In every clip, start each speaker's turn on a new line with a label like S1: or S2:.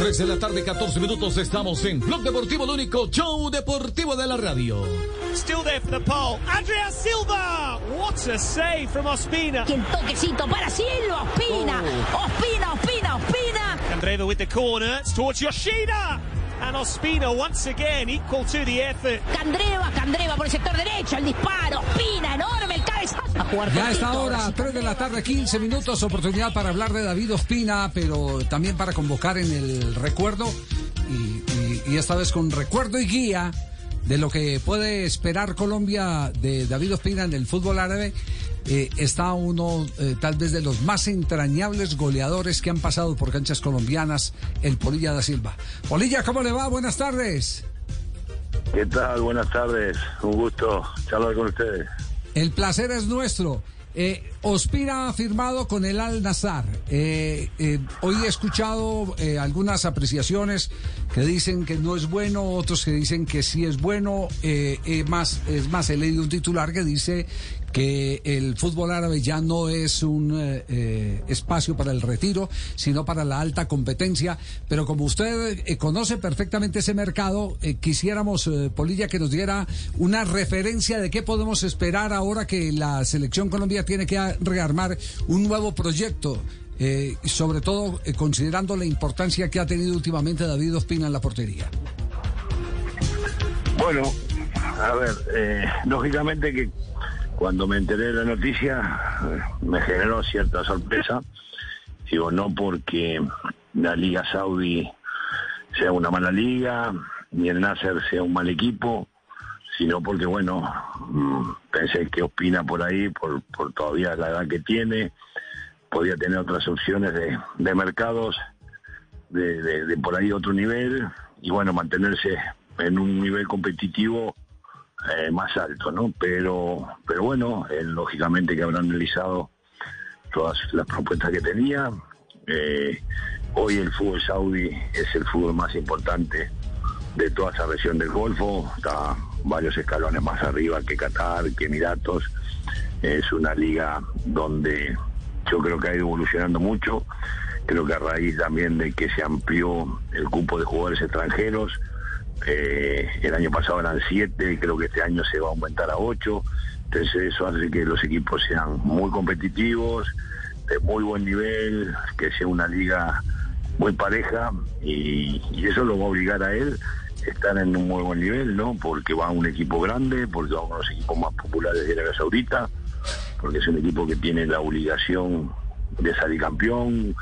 S1: 3 de la tarde, 14 minutos. Estamos en Blog Deportivo, el único show deportivo de la radio.
S2: Still there for the pole. Andrea Silva. What a save from Ospina.
S3: Y el toquecito para Silva. Ospina. Ospina, Ospina, Ospina.
S2: Candreva with the corner. It's towards Yoshida. And Ospina once again equal to the effort.
S3: Candreva, Candreva por el sector derecho. El disparo. Ospina, enorme el cabezazo. A jugar
S4: Ya a esta hora,
S3: ahora sí.
S4: 3 de la tarde, 15 minutos, oportunidad para hablar de David Ospina, pero también para convocar en el recuerdo, y, y- y esta vez con recuerdo y guía de lo que puede esperar Colombia de David Ospina en el fútbol árabe. eh, está uno eh, tal vez de los más entrañables goleadores que han pasado por canchas colombianas, el Polilla da Silva. Polilla, ¿cómo le va? Buenas tardes.
S5: ¿Qué tal? Buenas tardes. Un gusto charlar con ustedes.
S4: El placer es nuestro. Eh, Ospina ha firmado con el Al Nazar. Eh, eh, hoy he escuchado eh, algunas apreciaciones que dicen que no es bueno, otros que dicen que sí es bueno. Eh, más, es más, he leído un titular que dice que el fútbol árabe ya no es un eh, eh, espacio para el retiro, sino para la alta competencia. Pero como usted eh, conoce perfectamente ese mercado, quisiéramos, Polilla, que nos diera una referencia de qué podemos esperar ahora que la selección Colombia tiene que rearmar un nuevo proyecto. sobre todo considerando la importancia que ha tenido últimamente David Ospina en la portería.
S5: Bueno, a ver, lógicamente que cuando me enteré de la noticia me generó cierta sorpresa. Digo, no porque la Liga Saudí sea una mala liga, ni el Nasser sea un mal equipo, sino porque, bueno, mm, pensé que Ospina por ahí, por, por todavía la edad que tiene, podía tener otras opciones de, de mercados de, de- de por ahí otro nivel y bueno, mantenerse en un nivel competitivo eh, más alto, ¿no? Pero, pero bueno, eh, lógicamente que habrán analizado todas las propuestas que tenía. Eh, hoy el fútbol saudí es el fútbol más importante de toda esa región del Golfo, está varios escalones más arriba que Qatar, que Emiratos. Es una liga donde yo creo que ha ido evolucionando mucho. Creo que a raíz también de que se amplió el cupo de jugadores extranjeros, eh, el año pasado eran siete, creo que este año se va a aumentar a ocho. Entonces eso hace que los equipos sean muy competitivos, de muy buen nivel, que sea una liga muy pareja y, eso lo va a obligar a él estar en un muy buen nivel, ¿no? Porque va a un equipo grande, porque va a uno de los equipos más populares de Arabia Saudita, porque es un equipo que tiene la obligación de salir campeón,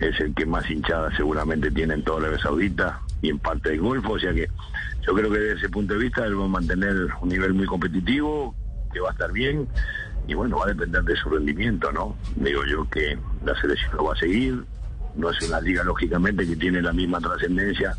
S5: es el que más hinchada seguramente tiene en toda Arabia Saudita y en parte del Golfo, o sea que yo creo que desde ese punto de vista él va a mantener un nivel muy competitivo, que va a estar bien, y bueno, va a depender de su rendimiento, ¿no? Digo yo que la selección lo va a seguir, no es una liga lógicamente que tiene la misma trascendencia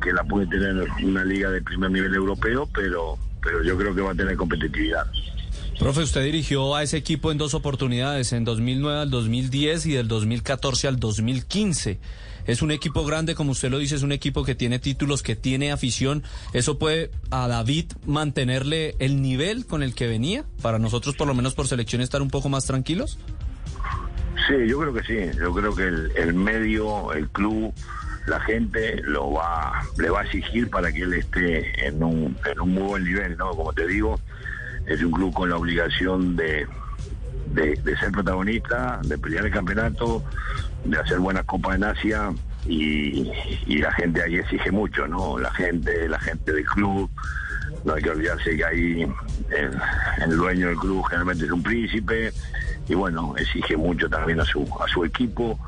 S5: que la puede tener una liga de primer nivel europeo, pero, pero yo creo que va a tener competitividad.
S6: Profe, usted dirigió a ese equipo en dos oportunidades, en 2009 al 2010 y del 2014 al 2015. Es un equipo grande, como usted lo dice, es un equipo que tiene títulos, que tiene afición. ¿Eso puede a David mantenerle el nivel con el que venía? Para nosotros, por lo menos por selección, estar un poco más tranquilos.
S5: Sí, yo creo que sí. Yo creo que el, medio, el club, la gente lo va, le va a exigir para que él esté en un, en un muy buen nivel, ¿no? Como te digo, es un club con la obligación de, de, de ser protagonista, de pelear el campeonato, de hacer buenas copas en Asia y, la gente ahí exige mucho, ¿no? La gente, la gente del club, no hay que olvidarse que ahí el, el dueño del club generalmente es un príncipe y bueno, exige mucho también a su, a su equipo,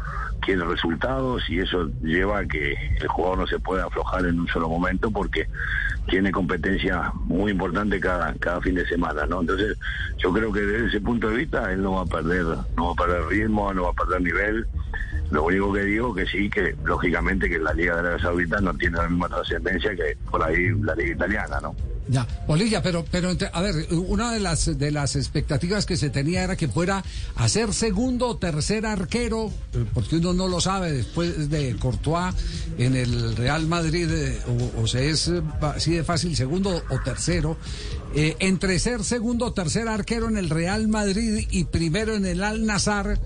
S5: quiere resultados y eso lleva a que el jugador no se pueda aflojar en un solo momento porque tiene competencia muy importante cada, cada fin de semana, ¿no? Entonces, yo creo que desde ese punto de vista él no va a perder, no va a perder ritmo, no va a perder nivel. Lo único que digo que sí, que lógicamente que la Liga de Arabia Saudita no tiene la misma trascendencia que por ahí la Liga Italiana, ¿no?
S4: Ya, Bolilla, pero, pero a ver, una de las de las expectativas que se tenía era que fuera a ser segundo o tercer arquero, porque uno no lo sabe después de Courtois en el Real Madrid, eh, o, o sea, es eh, así de fácil, segundo o tercero, eh, entre ser segundo o tercer arquero en el Real Madrid y primero en el Al Nazar,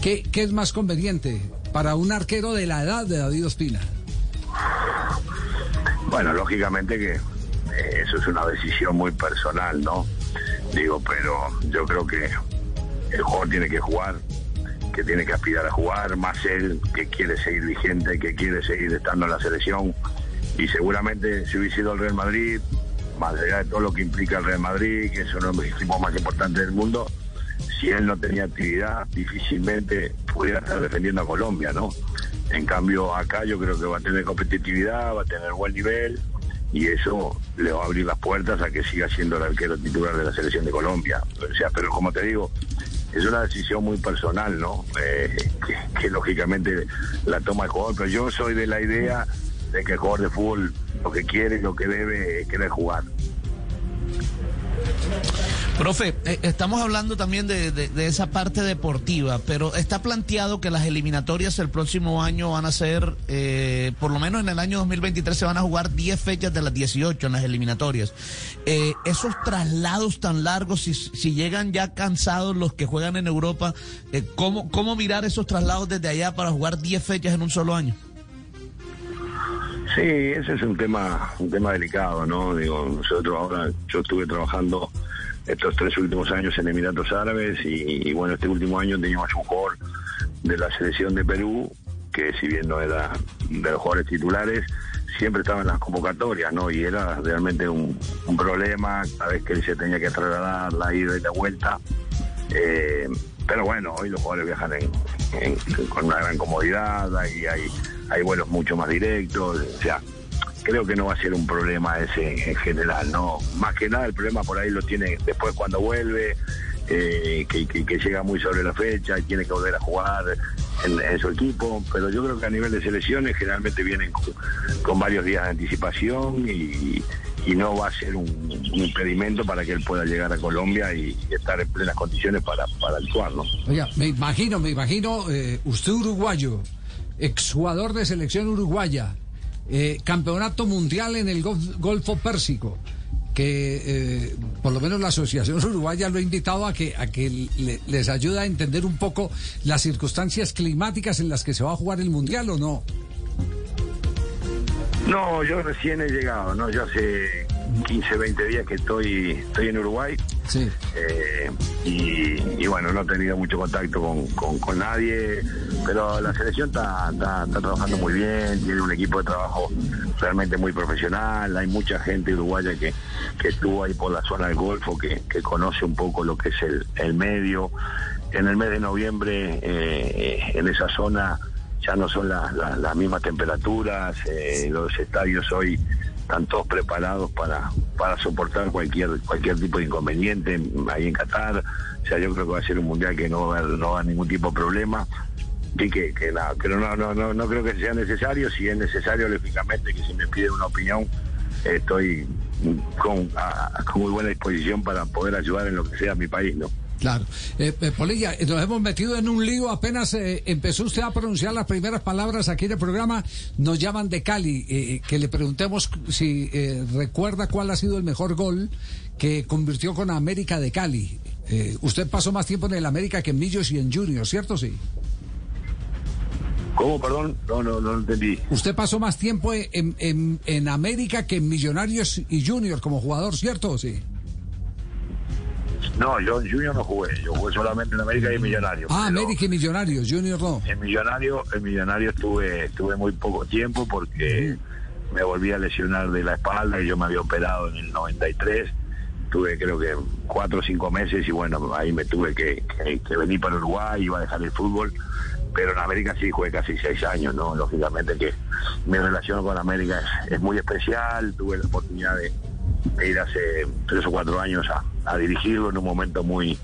S4: ¿qué, qué es más conveniente para un arquero de la edad de David Ospina?
S5: Bueno, lógicamente que eh, eso es una decisión muy personal, ¿no? Digo, pero yo creo que el jugador tiene que jugar, que tiene que aspirar a jugar, más él que quiere seguir vigente, que quiere seguir estando en la selección. Y seguramente si hubiese ido al Real Madrid, más allá de todo lo que implica el Real Madrid, que es uno de los equipos más importantes del mundo, si él no tenía actividad, difícilmente pudiera estar defendiendo a Colombia, ¿no? En cambio, acá yo creo que va a tener competitividad, va a tener buen nivel y eso le va a abrir las puertas a que siga siendo el arquero titular de la selección de Colombia. O sea, pero como te digo, es una decisión muy personal, ¿no? Eh, que, lógicamente la toma el jugador, pero yo soy de la idea de que el jugador de fútbol lo que quiere, lo que debe es querer jugar.
S7: Profe, eh, estamos hablando también de, de, esa parte deportiva, pero está planteado que las eliminatorias el próximo año van a ser, eh, por lo menos en el año 2023 se van a jugar 10 fechas de las 18 en las eliminatorias. Eh, esos traslados tan largos, si, si, llegan ya cansados los que juegan en Europa, eh, ¿cómo, ¿cómo mirar esos traslados desde allá para jugar 10 fechas en un solo año?
S5: Sí, ese es un tema, un tema delicado, ¿no? Digo, nosotros ahora, yo estuve trabajando estos tres últimos años en Emiratos Árabes y, bueno, este último año teníamos un jugador de la selección de Perú, que si bien no era de los jugadores titulares, siempre estaba en las convocatorias, ¿no? Y era realmente un, problema cada vez que él se tenía que trasladar la ida y la vuelta. Eh, pero bueno, hoy los jugadores viajan en, con una gran comodidad, y hay, hay vuelos mucho más directos, o sea, creo que no va a ser un problema ese en general, ¿no? Más que nada el problema por ahí lo tiene después cuando vuelve, eh, que, que, que, llega muy sobre la fecha tiene que volver a jugar en, en, su equipo, pero yo creo que a nivel de selecciones generalmente vienen con, varios días de anticipación y, y, no va a ser un, impedimento para que él pueda llegar a Colombia y, y estar en plenas condiciones para, para actuar, ¿no?
S4: Oiga, me imagino, me imagino, eh, usted uruguayo, exjugador de selección uruguaya, eh, campeonato mundial en el Golf, Golfo Pérsico que eh, por lo menos la Asociación Uruguaya lo ha invitado a que, a que le, les ayude a entender un poco las circunstancias climáticas en las que se va a jugar el Mundial o no.
S5: No, yo recién he llegado, ¿no? Yo hace 15, 20 días que estoy, estoy en Uruguay.
S4: Sí.
S5: Eh, y, y, bueno, no he tenido mucho contacto con, con, con nadie, pero la selección está, está, está, trabajando muy bien, tiene un equipo de trabajo realmente muy profesional, hay mucha gente uruguaya que, que estuvo ahí por la zona del Golfo, que, que conoce un poco lo que es el, el medio. En el mes de noviembre, eh, en esa zona ya no son las la, la mismas temperaturas, eh, los estadios hoy están todos preparados para, para soportar cualquier cualquier tipo de inconveniente ahí en Qatar. O sea, yo creo que va a ser un mundial que no va a haber, no va ningún tipo de problema y que, que, nada, que no, no, no, no creo que sea necesario. Si es necesario, lógicamente, que si me pide una opinión, estoy con, a, con muy buena disposición para poder ayudar en lo que sea mi país, ¿no?
S4: Claro. Eh, eh, Polilla, nos hemos metido en un lío. Apenas eh, empezó usted a pronunciar las primeras palabras aquí en el programa. Nos llaman de Cali. Eh, que le preguntemos si eh, recuerda cuál ha sido el mejor gol que convirtió con América de Cali. Eh, usted pasó más tiempo en el América que en Millos y en Junior, ¿cierto? Sí.
S5: ¿Cómo, perdón? No, no, no entendí.
S4: Usted pasó más tiempo en, en, en América que en Millonarios y Junior como jugador, ¿cierto? Sí.
S5: No, yo en Junior no jugué, yo jugué solamente en América y en Millonarios.
S4: Ah, América y Millonarios, Junior no.
S5: En Millonario, en Millonario estuve, estuve muy poco tiempo porque me volví a lesionar de la espalda y yo me había operado en el 93. Tuve creo que cuatro o cinco meses y bueno, ahí me tuve que, que, que venir para Uruguay, iba a dejar el fútbol pero en América sí jugué casi seis años, ¿no? Lógicamente que mi relación con América es, es muy especial, tuve la oportunidad de, ir hace tres o cuatro años a, dirigirlo en un momento muy,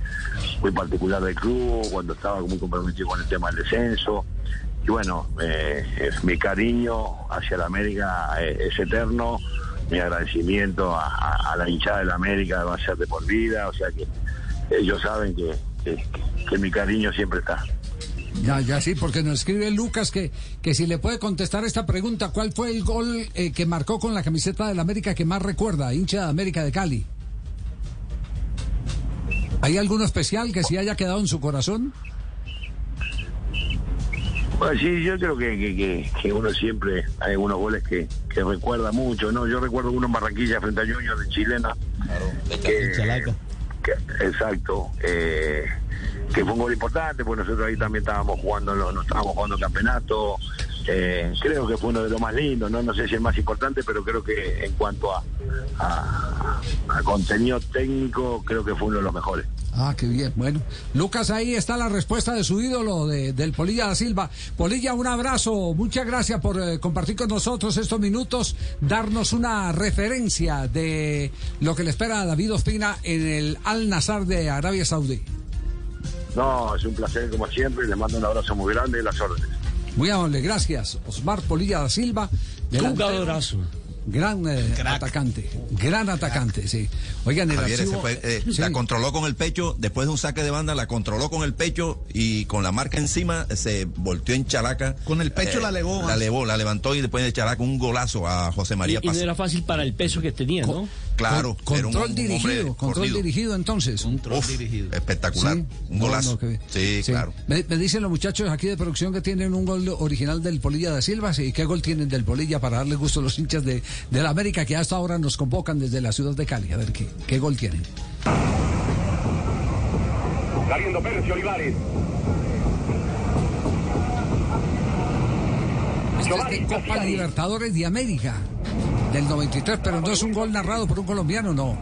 S5: muy particular del club, cuando estaba muy comprometido con el tema del descenso. Y bueno, eh, mi cariño hacia la América es, es eterno, mi agradecimiento a, la hinchada de la América va a ser de por vida, o sea que ellos saben que, que mi cariño siempre está.
S4: Ya, ya sí, porque nos escribe Lucas que, que si le puede contestar esta pregunta, ¿cuál fue el gol eh, que marcó con la camiseta del América que más recuerda, hincha de América de Cali? ¿Hay alguno especial que sí haya quedado en su corazón?
S5: Bueno, sí, yo creo que, que, que- que uno siempre hay algunos goles que, que recuerda mucho, ¿no? Yo recuerdo uno en Barranquilla frente a Junior de Chilena. que- que- exacto. eh, que fue un gol importante, porque nosotros ahí también estábamos jugando, no, estábamos jugando campeonato. Eh, creo que fue uno de los más lindos, ¿no? No sé si el más importante, pero creo que en cuanto a, contenido técnico, creo que fue uno de los mejores.
S4: Ah, qué bien. Bueno, Lucas, ahí está la respuesta de su ídolo, de- del Polilla da Silva. Polilla, un abrazo. Muchas gracias por eh, compartir con nosotros estos minutos, darnos una referencia de lo que le espera a David Ospina en el Al Nazar de Arabia Saudí.
S5: No, es un placer como siempre, les mando un abrazo muy grande y las órdenes.
S4: Muy amable, gracias. Osmar Polilla da Silva.
S8: Jugadorazo.
S4: Gran eh, atacante, gran atacante, sí. Oigan, el
S9: Javier
S4: archivo-
S9: fue, eh,
S4: Sí.
S9: la controló con el pecho, después de un saque de banda la controló con el pecho y con la marca encima se volteó en chalaca.
S7: Con el pecho la elevó.
S9: La elevó, la levantó y después de chalaca un golazo a José
S8: Y,
S9: María
S8: y no
S9: Paz.
S8: era fácil para el peso que tenía, ¿no?
S9: Claro,
S4: Con-
S9: era un-
S4: control
S9: un
S4: dirigido, control dirigido entonces.
S9: Uf, espectacular,
S4: Sí.
S9: un golazo.
S4: no, que-
S9: sí, claro.
S4: Me, me dicen los muchachos aquí de producción que tienen un gol original del Polilla da Silva. ¿Y qué gol tienen del Polilla para darle gusto a los hinchas de, de la América que hasta ahora nos convocan desde la ciudad de Cali? A ver qué, qué gol tienen.
S10: Saliendo Pérez y Olivares.
S4: Este es de Copa Libertadores de América del 93, pero no es un gol narrado por un colombiano, no.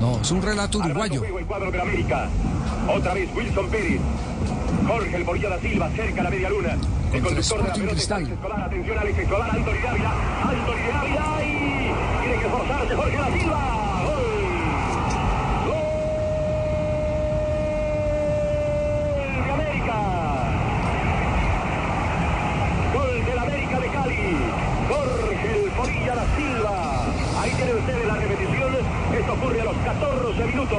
S4: No, es un relato uruguayo.
S10: Cuadro de América. Otra vez Wilson Pérez. Jorge el da Silva cerca a la media luna. El conductor de la pelota
S4: Cristal.
S10: Escobar. Atención Alex Escobar. Anthony Dávila. Anthony Dávila. Y tiene que esforzarse Jorge da Silva. Gol. Gol de América. Gol de la América de Cali. Jorge el Borilla da Silva. Ahí tienen ustedes la repetición. Esto ocurre a los 14 minutos.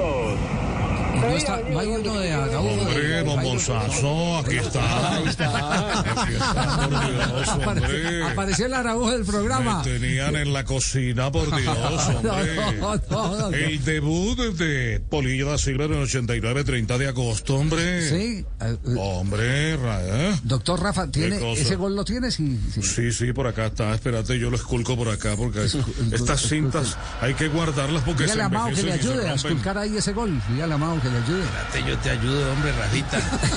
S4: No, está, no hay uno de Araújo.
S11: Bombosazo, aquí está.
S4: Ahí está.
S11: Aquí está, por Dios, hombre.
S4: apareció el Araújo del programa.
S11: Me tenían en la cocina, por Dios, hombre.
S4: No, no, no, no.
S11: El debut de Polilla da Silva en el 89, 30 de agosto, hombre.
S4: Sí. eh, eh,
S11: Hombre, ¿eh?
S4: Doctor Rafa, ¿tiene. ¿ese gol lo tiene? Sí, sí.
S11: Sí, sí, por acá está. Espérate, yo lo esculco por acá porque estas cintas hay que guardarlas porque se
S4: Dígale a Mao que le ayude a esculcar ahí ese gol. Dígale a Mao que le ayude.
S7: Yo te ayudo, hombre, rajita.